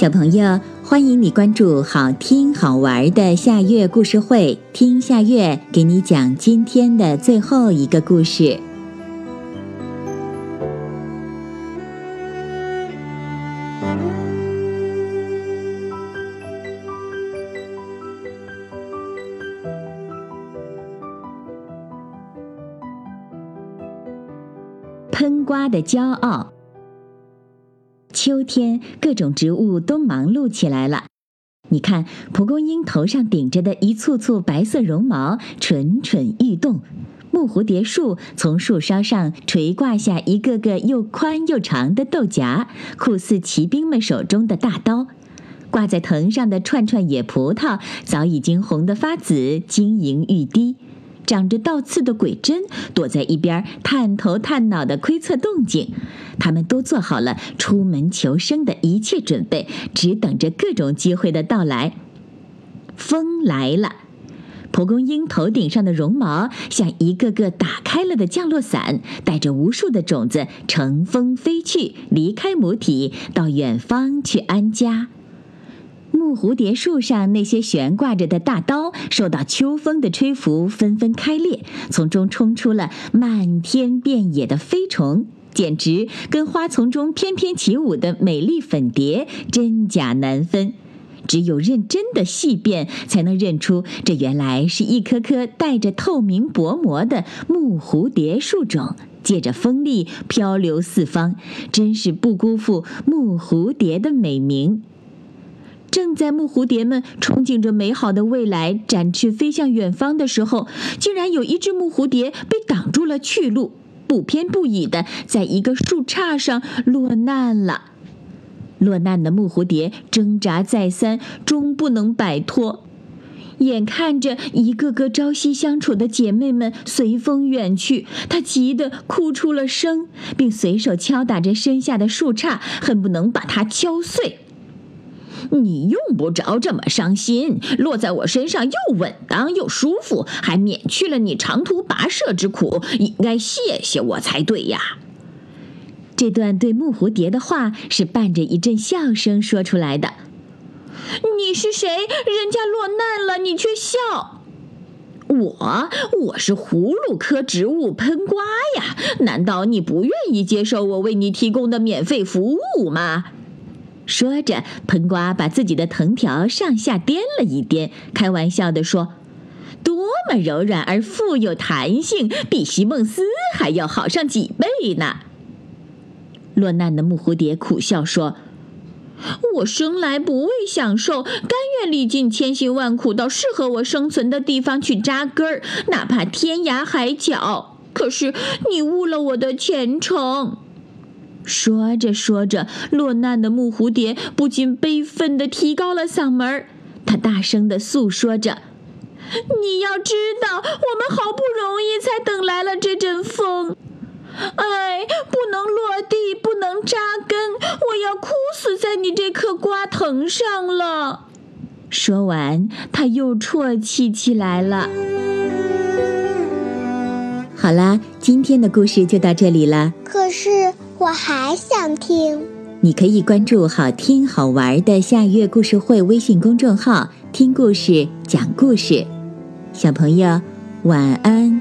小朋友，欢迎你关注好听好玩的夏月故事会，听夏月给你讲今天的最后一个故事。喷瓜的骄傲。秋天，各种植物都忙碌起来了。你看，蒲公英头上顶着的一簇簇白色绒毛蠢蠢欲动；木蝴蝶树从树梢上垂挂下一个个又宽又长的豆荚，酷似骑兵们手中的大刀；挂在藤上的串串野葡萄早已经红得发紫，晶莹欲滴。长着倒刺的鬼针躲在一边，探头探脑的窥测动静。他们都做好了出门求生的一切准备，只等着各种机会的到来。风来了，蒲公英头顶上的绒毛像一个个打开了的降落伞，带着无数的种子乘风飞去，离开母体，到远方去安家。木蝴蝶树上那些悬挂着的大刀，受到秋风的吹拂，纷纷开裂，从中冲出了漫天遍野的飞虫，简直跟花丛中翩翩起舞的美丽粉蝶真假难分。只有认真的细辨，才能认出这原来是一颗颗带着透明薄膜的木蝴蝶树种，借着风力漂流四方，真是不辜负木蝴蝶的美名。正在木蝴蝶们憧憬着美好的未来，展翅飞向远方的时候，竟然有一只木蝴蝶被挡住了去路，不偏不倚的在一个树杈上落难了。落难的木蝴蝶挣扎再三，终不能摆脱。眼看着一个个朝夕相处的姐妹们随风远去，她急得哭出了声，并随手敲打着身下的树杈，恨不能把它敲碎。你用不着这么伤心，落在我身上又稳当又舒服，还免去了你长途跋涉之苦，应该谢谢我才对呀。这段对木蝴蝶的话是伴着一阵笑声说出来的。你是谁？人家落难了，你却笑。我，我是葫芦科植物喷瓜呀。难道你不愿意接受我为你提供的免费服务吗？说着，喷瓜把自己的藤条上下颠了一颠，开玩笑地说：“多么柔软而富有弹性，比席梦思还要好上几倍呢！”落难的木蝴蝶苦笑说：“我生来不为享受，甘愿历尽千辛万苦到适合我生存的地方去扎根儿，哪怕天涯海角。可是你误了我的前程。”说着说着，落难的木蝴蝶不禁悲愤地提高了嗓门儿，他大声地诉说着：“你要知道，我们好不容易才等来了这阵风，哎，不能落地，不能扎根，我要哭死在你这棵瓜藤上了。”说完，他又啜泣起来了。好啦，今天的故事就到这里了。可是。我还想听，你可以关注“好听好玩的下月故事会”微信公众号，听故事，讲故事。小朋友，晚安。